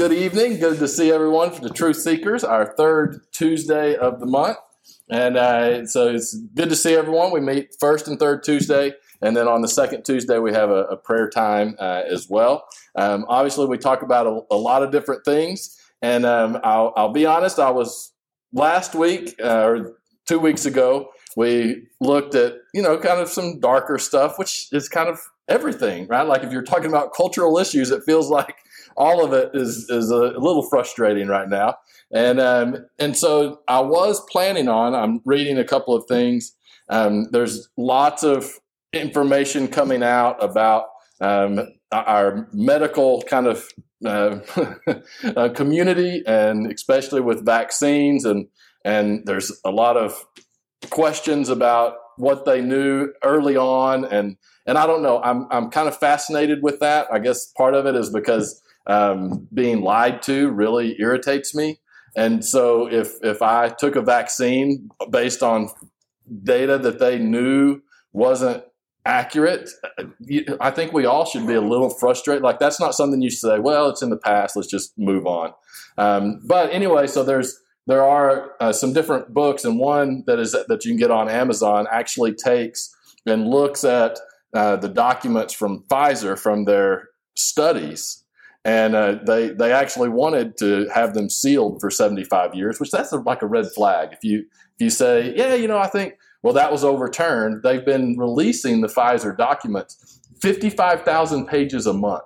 good evening. Good to see everyone for the Truth Seekers, our third Tuesday of the month. And uh, so it's good to see everyone. We meet first and third Tuesday, and then on the second Tuesday, we have a, a prayer time uh, as well. Um, obviously, we talk about a, a, lot of different things. And um, I'll, I'll, be honest, I was last week uh, or two weeks ago, we looked at, you know, kind of some darker stuff, which is kind of everything, right? Like if you're talking about cultural issues, it feels like all of it is is a little frustrating right now. And um, and so I was planning on. I'm reading a couple of things. Um, there's lots of information coming out about um, our medical kind of uh, uh, community, and especially with vaccines, and and there's a lot of questions about what they knew early on, and and I don't know. I'm I'm kind of fascinated with that. I guess part of it is because um, being lied to really irritates me. And so if if I took a vaccine based on data that they knew wasn't accurate, I think we all should be a little frustrated. Like that's not something you say. Well, it's in the past. Let's just move on. Um, but anyway, so there's there are uh, some different books, and one that is that you can get on Amazon actually takes and looks at uh, the documents from Pfizer from their studies and uh, they they actually wanted to have them sealed for 75 years, which that's like a red flag. If you if you say, yeah, you know, I think well that was overturned. They've been releasing the Pfizer documents, 55,000 pages a month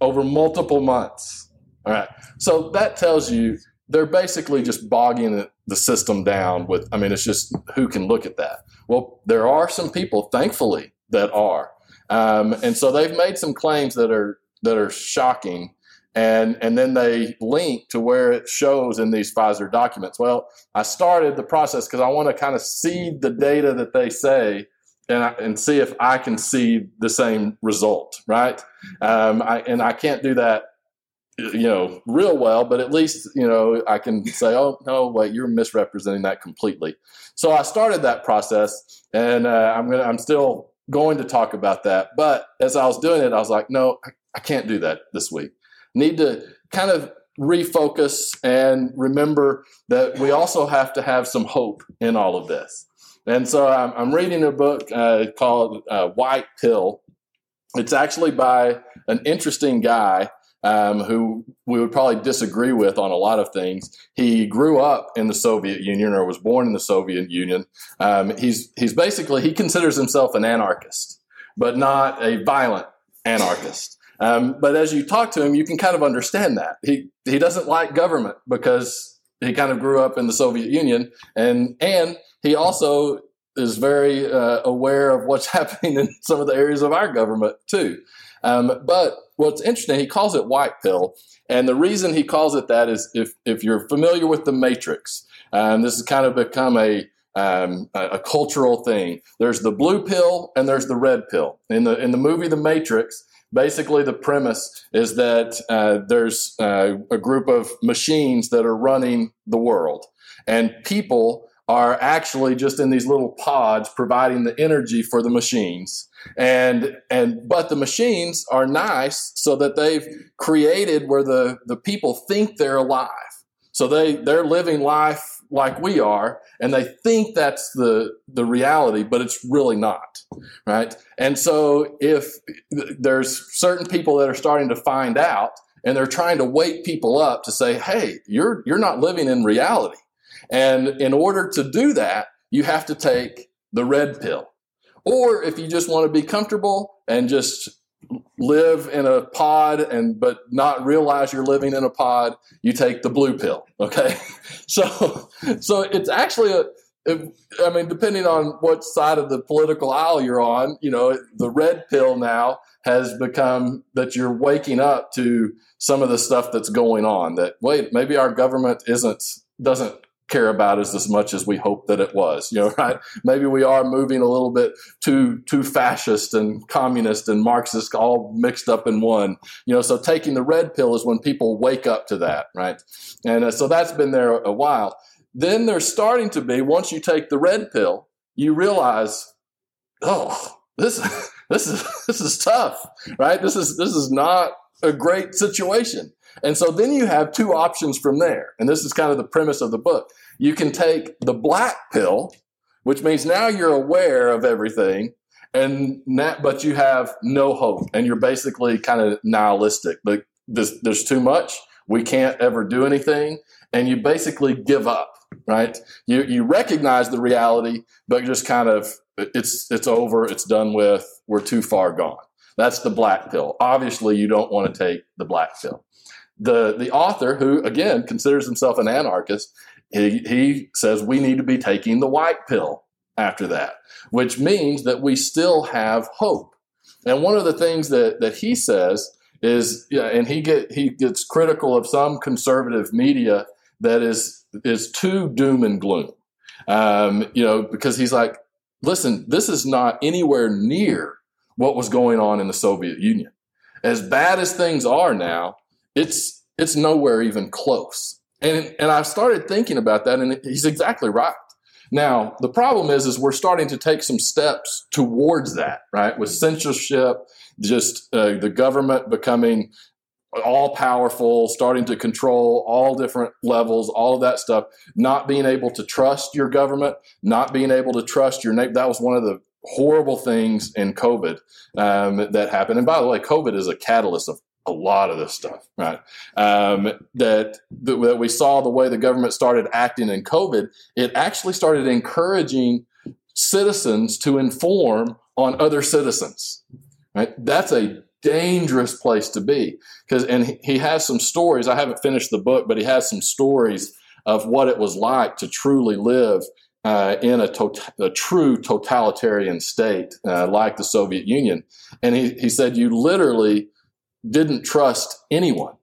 over multiple months. All right, so that tells you they're basically just bogging the system down with. I mean, it's just who can look at that. Well, there are some people, thankfully, that are. Um, and so they've made some claims that are that are shocking and and then they link to where it shows in these Pfizer documents. Well, I started the process because I want to kind of see the data that they say and I, and see if I can see the same result, right? Um, I, and I can't do that, you know, real well, but at least you know I can say, oh no, wait, you're misrepresenting that completely. So I started that process, and uh, I'm gonna I'm still going to talk about that. But as I was doing it, I was like, no, I can't do that this week. Need to kind of refocus and remember that we also have to have some hope in all of this. And so I'm, I'm reading a book uh, called uh, White Pill. It's actually by an interesting guy um, who we would probably disagree with on a lot of things. He grew up in the Soviet Union or was born in the Soviet Union. Um, he's he's basically he considers himself an anarchist, but not a violent anarchist. Um, but as you talk to him, you can kind of understand that he he doesn't like government because he kind of grew up in the Soviet Union, and and he also is very uh, aware of what's happening in some of the areas of our government too. Um, but what's interesting, he calls it white pill, and the reason he calls it that is if if you're familiar with the Matrix, um, this has kind of become a um, a, cultural thing. There's the blue pill and there's the red pill. In the in the movie The Matrix, basically the premise is that uh, there's uh, a group of machines that are running the world and people are actually just in these little pods providing the energy for the machines. And and but the machines are nice so that they've created where the the people think they're alive. So they they're living life like we are and they think that's the the reality but it's really not right? And so if there's certain people that are starting to find out and they're trying to wake people up to say hey you're you're not living in reality and in order to do that you have to take the red pill or if you just want to be comfortable and just live in a pod and but not realize you're living in a pod you take the blue pill okay so so it's actually a I mean, depending on what side of the political aisle you're on, you know, the red pill now has become that you're waking up to some of the stuff that's going on. That wait, maybe our government isn't doesn't care about us as much as we hope that it was. You know, right? Maybe we are moving a little bit too too fascist and communist and Marxist all mixed up in one. You know, so taking the red pill is when people wake up to that, right? And uh, so that's been there a while. Then there's starting to be once you take the red pill, you realize, oh, this this is this is tough, right? This is this is not a great situation. And so then you have two options from there. And this is kind of the premise of the book. You can take the black pill, which means now you're aware of everything, and that, but you have no hope, and you're basically kind of nihilistic. But this, there's too much. We can't ever do anything, and you basically give up. Right? You you recognize the reality, but just kind of it's it's over. It's done with. We're too far gone. That's the black pill. Obviously, you don't want to take the black pill. The the author, who again considers himself an anarchist, he, he says we need to be taking the white pill after that, which means that we still have hope. And one of the things that, that he says is, yeah, and he get he gets critical of some conservative media that is is too doom and gloom. Um, you know, because he's like, listen, this is not anywhere near what was going on in the Soviet Union. As bad as things are now, it's it's nowhere even close. And and I started thinking about that, and he's exactly right. Now the problem is, is we're starting to take some steps towards that, right? With censorship, just uh, the government becoming all powerful, starting to control all different levels, all of that stuff, not being able to trust your government, not being able to trust your neighbor. That was one of the horrible things in COVID um, that happened. And by the way, COVID is a catalyst of a lot of this stuff, right? Um, that, that we saw the way the government started acting in COVID, it actually started encouraging citizens to inform on other citizens, right? That's a dangerous place to be because, and he has some stories. I haven't finished the book, but he has some stories of what it was like to truly live uh, in a, tot- a, true totalitarian state uh, like the Soviet Union. And he, he said, you literally didn't trust anyone,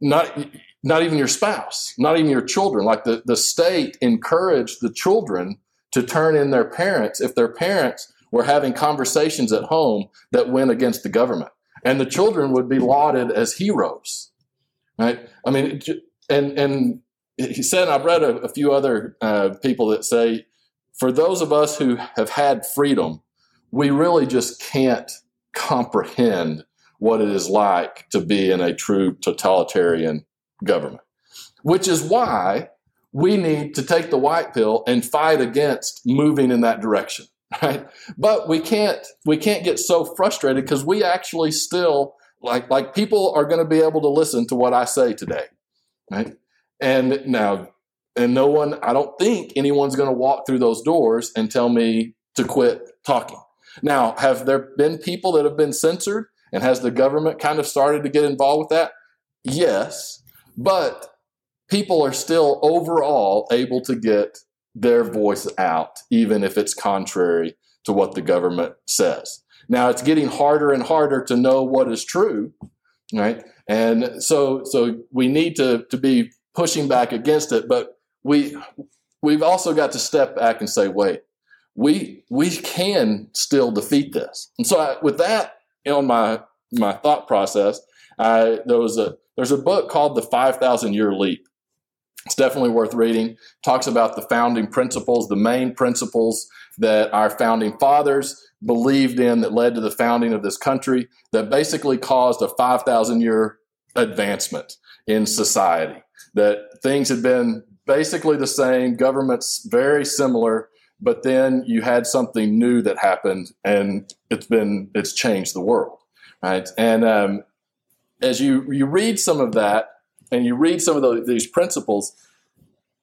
not not even your spouse, not even your children. Like the, the state encouraged the children to turn in their parents if their parents were having conversations at home that went against the government. And the children would be lauded as heroes. Right? I mean, and and he said, I've read a, a few other uh, people that say, for those of us who have had freedom, we really just can't comprehend what it is like to be in a true totalitarian government, which is why we need to take the white pill and fight against moving in that direction right? But we can't we can't get so frustrated because we actually still like like people are going to be able to listen to what i say today right? And now and no one i don't think anyone's going to walk through those doors and tell me to quit talking. Now have there been people that have been censored and has the government kind of started to get involved with that? Yes. But people are still overall able to get their voice out, even if it's contrary to what the government says. Now it's getting harder and harder to know what is true, right? And so so we need to to be pushing back against it, but we we've also got to step back and say, wait, we we can still defeat this. And so I, with that on my my thought process, I, there was a there's a book called The Five Thousand Year Leap. It's definitely worth reading. Talks about the founding principles, the main principles that our founding fathers believed in that led to the founding of this country that basically caused a 5,000 year advancement in society. That things had been basically the same, governments very similar, but then you had something new that happened and it's been it's changed the world right? And um, as you you read some of that and you read some of the, these principles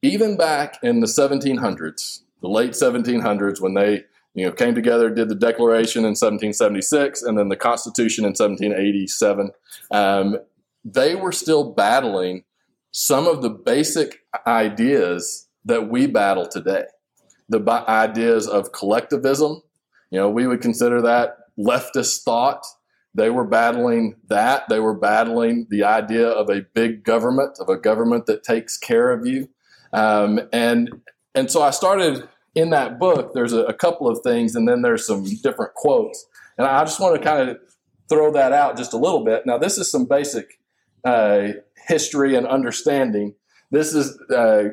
even back in the 1700s the late 1700s when they you know came together did the declaration in 1776 and then the constitution in 1787 um, they were still battling some of the basic ideas that we battle today the ideas of collectivism. You know, we would consider that leftist thought. They were battling that. They were battling the idea of a big government, of a government that takes care of you. Um, and and so I started in that book. There's a, a couple of things, and then there's some different quotes. And I just want to kind of throw that out just a little bit. Now, this is some basic uh, history and understanding. This is uh,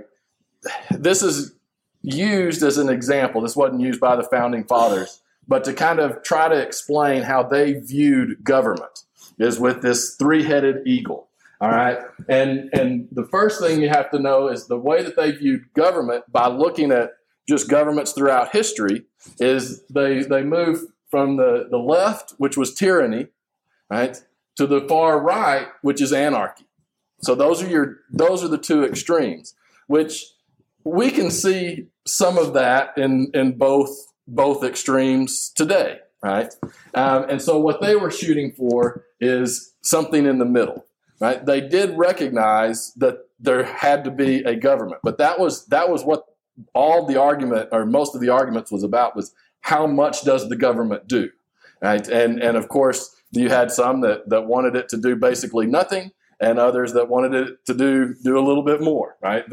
this is used as an example. This wasn't used by the founding fathers, but to kind of try to explain how they viewed government. is with this three-headed eagle. All right, and and the first thing you have to know is the way that they viewed government by looking at just governments throughout history is they they move from the the left, which was tyranny, right, to the far right, which is anarchy. So those are your those are the two extremes, which we can see some of that in in both both extremes today, right? Um, and so what they were shooting for is something in the middle, right? They did recognize that there had to be a government, but that was that was what all the argument or most of the arguments was about was how much does the government do, right? And and of course you had some that that wanted it to do basically nothing, and others that wanted to do do a little bit more, right?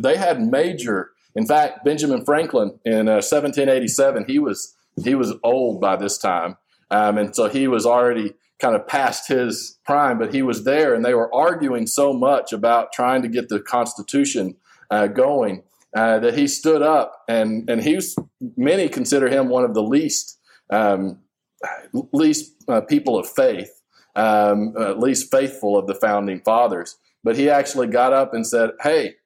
They had major in fact, Benjamin Franklin in uh, 1787, he was he was old by this time, um, and so he was already kind of past his prime, but he was there, and they were arguing so much about trying to get the Constitution uh, going uh, that he stood up, and and he was many consider him one of the least um, least uh, people of faith, um, at least faithful of the founding fathers. But he actually got up and said, "Hey."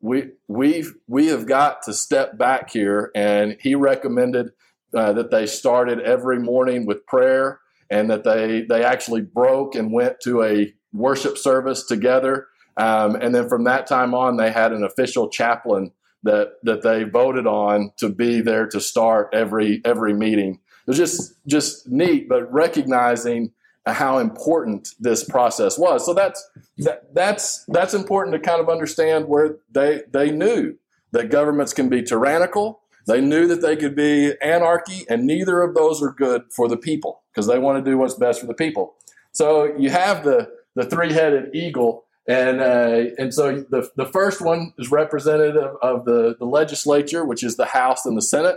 we we we have got to step back here. And he recommended uh, that they started every morning with prayer, and that they they actually broke and went to a worship service together. Um, and then from that time on, they had an official chaplain that that they voted on to be there to start every every meeting. It was just just neat, but recognizing how important this process was. So that's that, that's that's important to kind of understand where they they knew that governments can be tyrannical. They knew that they could be anarchy, and neither of those are good for the people because they want to do what's best for the people. So you have the the three headed eagle, and uh, and so the the first one is representative of the the legislature, which is the House and the Senate,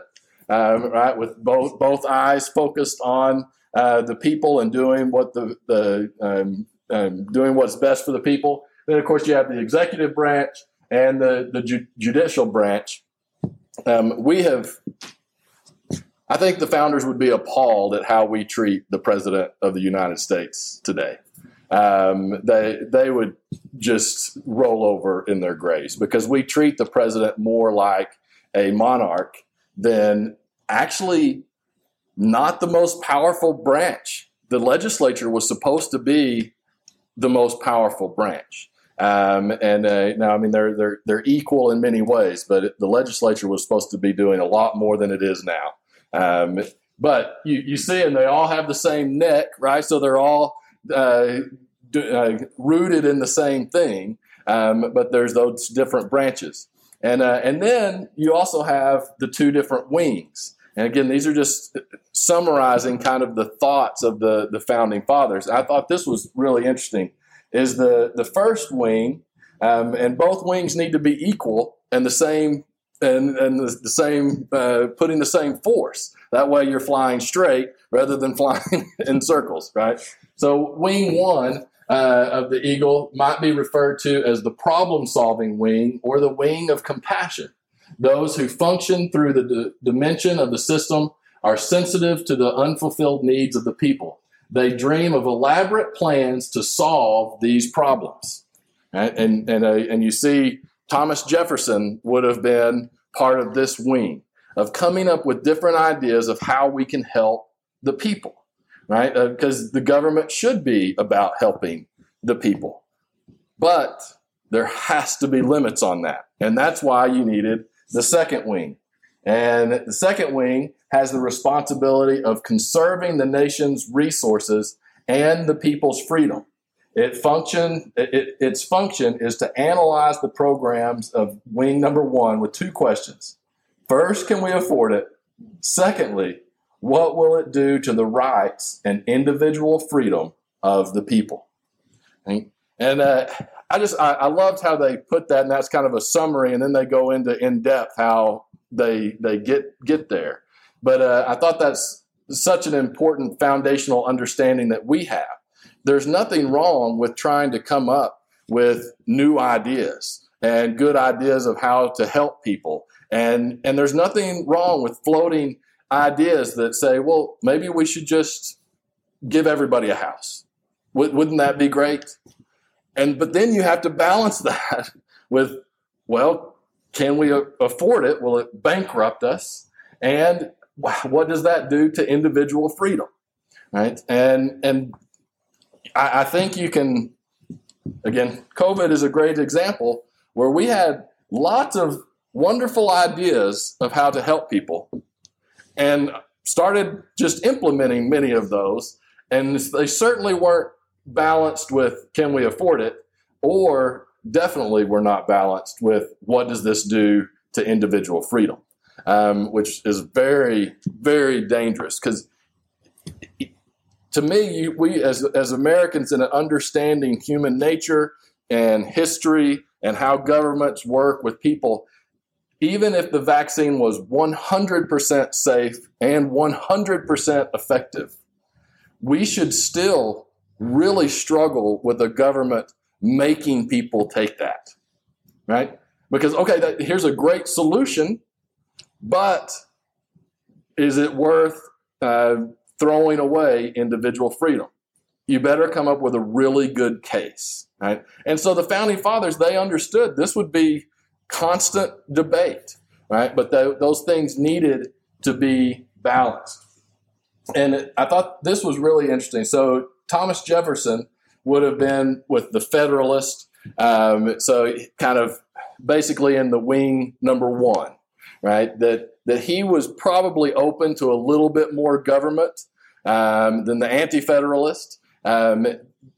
um, right, with both both eyes focused on uh, the people and doing what the, the um, um, doing what's best for the people. Then, of course, you have the executive branch and the, the ju- judicial branch. Um, we have, I think the founders would be appalled at how we treat the president of the United States today. Um, they they would just roll over in their graves because we treat the president more like a monarch than actually not the most powerful branch. The legislature was supposed to be the most powerful branch. Um, and uh, now, I mean, they're they're they're equal in many ways, but the legislature was supposed to be doing a lot more than it is now. Um, but you, you see, and they all have the same neck, right? So they're all uh, uh, rooted in the same thing, um, but there's those different branches. And uh, and then you also have the two different wings. And again, these are just summarizing kind of the thoughts of the, the founding fathers. I thought this was really interesting. Is the, the first wing, um, and both wings need to be equal and the same and, and the, the same uh, putting the same force. That way you're flying straight rather than flying in circles, right? So wing one uh, of the eagle might be referred to as the problem solving wing or the wing of compassion. Those who function through the d- dimension of the system are sensitive to the unfulfilled needs of the people. They dream of elaborate plans to solve these problems. And, and, uh, and you see, Thomas Jefferson would have been part of this wing of coming up with different ideas of how we can help the people, right? Because uh, the government should be about helping the people. But there has to be limits on that. And that's why you needed the second wing. And the second wing has the responsibility of conserving the nation's resources and the people's freedom. It function, it, its function is to analyze the programs of wing number one with two questions. First, can we afford it? Secondly, what will it do to the rights and individual freedom of the people? And, and uh, I just I, I, loved how they put that, and that's kind of a summary, and then they go into in depth how they they get get there. But uh, I thought that's such an important foundational understanding that we have. There's nothing wrong with trying to come up with new ideas and good ideas of how to help people, and and there's nothing wrong with floating ideas that say, well, maybe we should just give everybody a house W- wouldn't that be great? And but then you have to balance that with, well, can we afford it? Will it bankrupt us? And what does that do to individual freedom? Right? And and I, I think you can again, COVID is a great example where we had lots of wonderful ideas of how to help people and started just implementing many of those. And they certainly weren't balanced with can we afford it, or definitely we're not balanced with what does this do to individual freedom, um, which is very, very dangerous because to me, we as, as Americans in understanding human nature and history and how governments work with people, even if the vaccine was 100% safe and 100% effective, we should still really struggle with the government making people take that, right? Because, okay, that, here's a great solution, but is it worth uh, throwing away individual freedom? You better come up with a really good case, right? And so the founding fathers, they understood this would be constant debate, right? But th- those things needed to be balanced. And I thought this was really interesting. So Thomas Jefferson would have been with the Federalist, um, so kind of basically in the wing number one, right? That that he was probably open to a little bit more government um, than the Anti-Federalist. Um,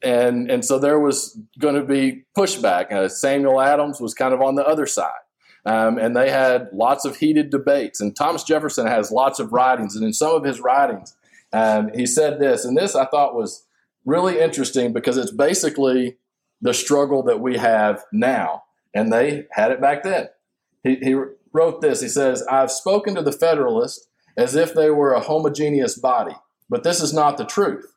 and and so there was going to be pushback. Uh, Samuel Adams was kind of on the other side, um, and they had lots of heated debates. And Thomas Jefferson has lots of writings, and in some of his writings, um, he said this, and this I thought was really interesting because it's basically the struggle that we have now, and they had it back then. He, he wrote this. He says, "I've spoken to the Federalists as if they were a homogeneous body, but this is not the truth."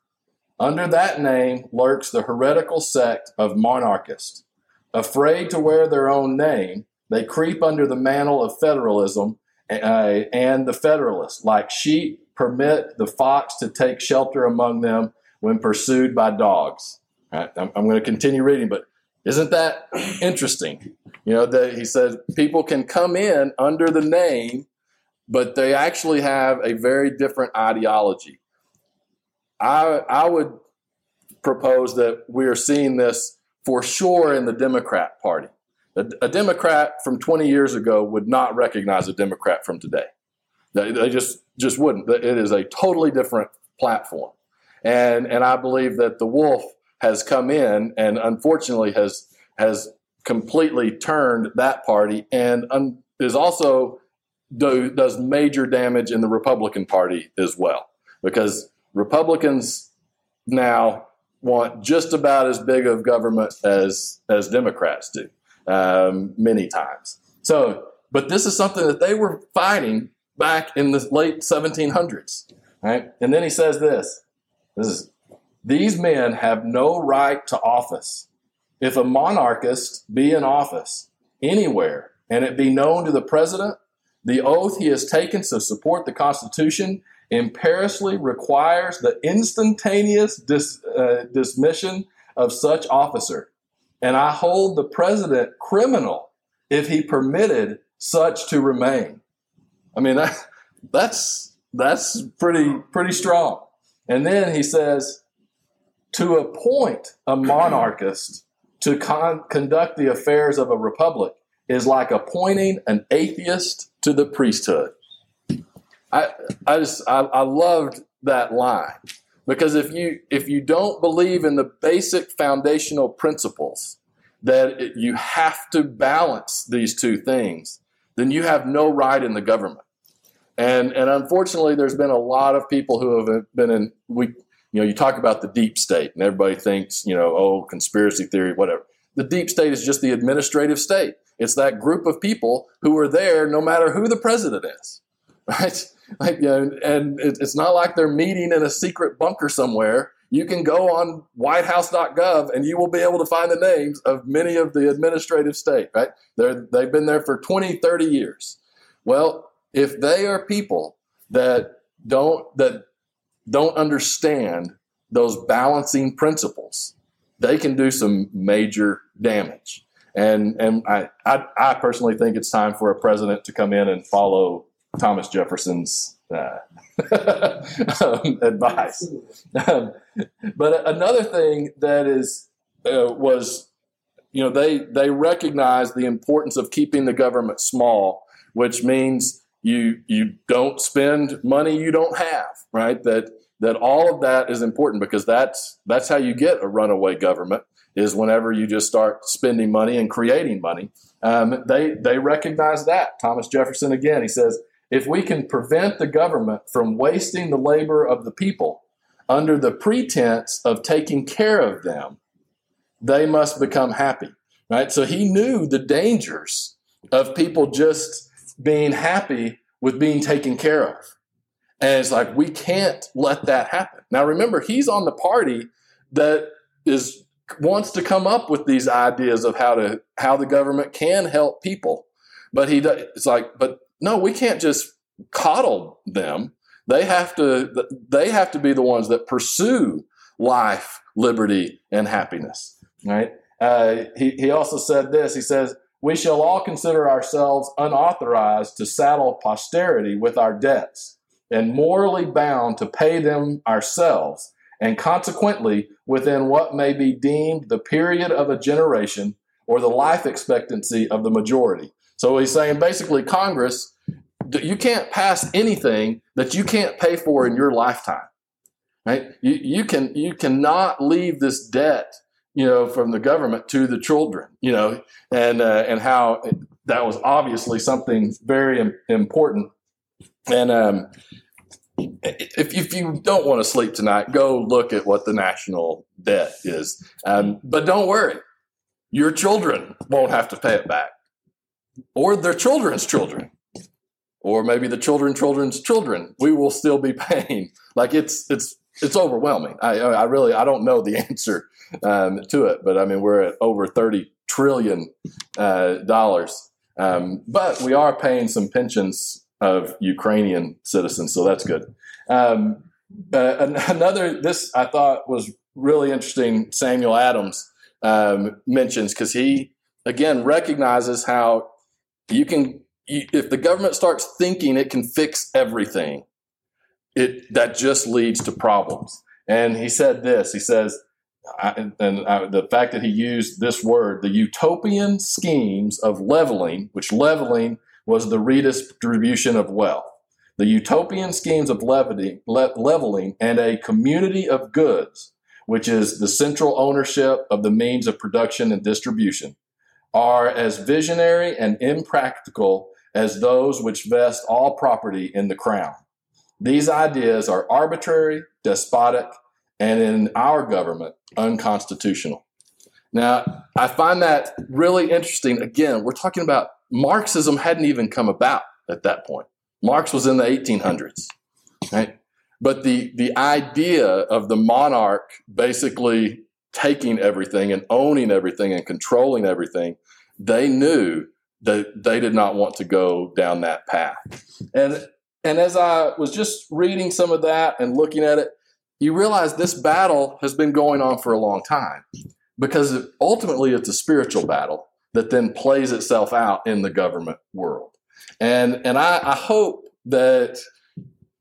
Under that name lurks the heretical sect of monarchists. Afraid to wear their own name, they creep under the mantle of federalism uh, and the Federalists. Like sheep, permit the fox to take shelter among them when pursued by dogs. I'm, I'm going to continue reading, but isn't that interesting? You know, that he says people can come in under the name, but they actually have a very different ideology. I, I would propose that we are seeing this for sure in the Democrat Party. A, a, Democrat from 20 years ago would not recognize a Democrat from today. They, they just just wouldn't. It is a totally different platform, and and I believe that the wolf has come in and unfortunately has has completely turned that party and un, is also do, does major damage in the Republican Party as well because Republicans now want just about as big of government as as Democrats do um, many times. So, but this is something that they were fighting back in the late 1700s, right? And then he says this: "This is these men have no right to office. If a monarchist be in office anywhere, and it be known to the president, the oath he has taken to support the Constitution imperiously requires the instantaneous dis, uh, dismission of such officer. And I hold the president criminal if he permitted such to remain. I mean, that, that's, that's pretty, pretty strong. And then he says, to appoint a monarchist to con- conduct the affairs of a republic is like appointing an atheist to the priesthood. I, I just I, I loved that line because if you if you don't believe in the basic foundational principles that it, you have to balance these two things, then you have no right in the government. And and unfortunately, there's been a lot of people who have been in we you know you talk about the deep state and everybody thinks you know oh conspiracy theory whatever. The deep state is just the administrative state. It's that group of people who are there no matter who the president is, right? like, you know, and it, it's not like they're meeting in a secret bunker somewhere. You can go on whitehouse.gov and you will be able to find the names of many of the administrative state, right? They're, they've been there for 20, 30 years. Well, if they are people that don't, that don't understand those balancing principles, they can do some major damage. And and I, I, I personally think it's time for a president to come in and follow Thomas Jefferson's uh, um, advice. Um, but another thing that is uh, was, you know, they they recognize the importance of keeping the government small, which means you you don't spend money you don't have, right? That that all of that is important because that's that's how you get a runaway government is whenever you just start spending money and creating money. Um, they they recognize that. Thomas Jefferson again, he says, if we can prevent the government from wasting the labor of the people under the pretense of taking care of them, they must become happy. Right. So he knew the dangers of people just being happy with being taken care of. And it's like, we can't let that happen. Now, remember, he's on the party that is wants to come up with these ideas of how to how the government can help people but he it's like but no we can't just coddle them they have to they have to be the ones that pursue life liberty and happiness right uh, he, he also said this he says we shall all consider ourselves unauthorized to saddle posterity with our debts and morally bound to pay them ourselves and consequently within what may be deemed the period of a generation or the life expectancy of the majority. So he's saying basically, Congress, you can't pass anything that you can't pay for in your lifetime. Right? You, you can you cannot leave this debt, you know, from the government to the children, you know, and uh, and how that was obviously something very important. And um, if, if you don't want to sleep tonight, go look at what the national debt is. Um, but don't worry, your children won't have to pay it back, or their children's children, or maybe the children children's children. We will still be paying. Like it's it's it's overwhelming. I I really I don't know the answer um, to it, but I mean we're at over thirty trillion uh, dollars. Um, but we are paying some pensions of Ukrainian citizens, so that's good. Um, uh, another, this I thought was really interesting. Samuel Adams um, mentions because he again recognizes how you can, if the government starts thinking it can fix everything, it that just leads to problems. And he said this. He says. I, and I, the fact that he used this word, the utopian schemes of leveling, which leveling was the redistribution of wealth. The utopian schemes of leveling, leveling and a community of goods, which is the central ownership of the means of production and distribution, are as visionary and impractical as those which vest all property in the crown. These ideas are arbitrary, despotic, and in our government, unconstitutional. Now, I find that really interesting. Again, we're talking about Marxism hadn't even come about at that point. Marx was in the 1800s, right? But the, the idea of the monarch basically taking everything and owning everything and controlling everything, they knew that they did not want to go down that path. And, and as I was just reading some of that and looking at it, you realize this battle has been going on for a long time because ultimately it's a spiritual battle that then plays itself out in the government world. And and I, I hope that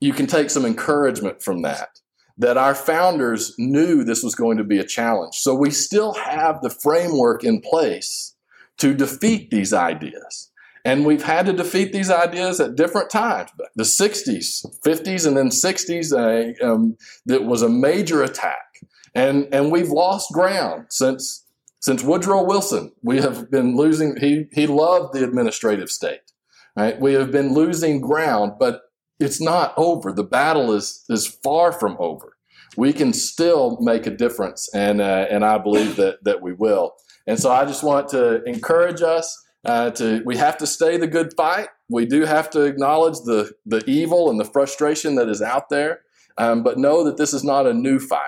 you can take some encouragement from that. That our founders knew this was going to be a challenge. So we still have the framework in place to defeat these ideas. And we've had to defeat these ideas at different times. The 60s, 50s, and then 60s, uh, um, that was a major attack. And, and we've lost ground since since Woodrow Wilson, we have been losing, he, he loved the administrative state, right? We have been losing ground, but it's not over. The battle is, is far from over. We can still make a difference, and, uh, and I believe that, that we will. And so I just want to encourage us uh, to, we have to stay the good fight. We do have to acknowledge the, the evil and the frustration that is out there, um, but know that this is not a new fight.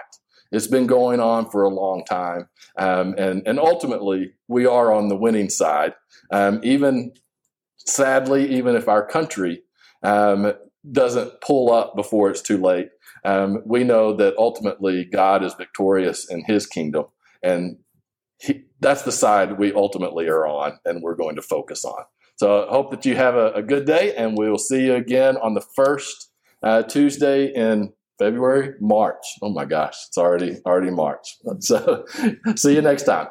It's been going on for a long time. Um, and, and ultimately, we are on the winning side. Um, even sadly, even if our country um, doesn't pull up before it's too late, um, we know that ultimately God is victorious in His kingdom, and he, that's the side we ultimately are on, and we're going to focus on. So I hope that you have a, a good day, and we will see you again on the first uh, Tuesday in February, March. Oh my gosh, it's already already March. So see you next time.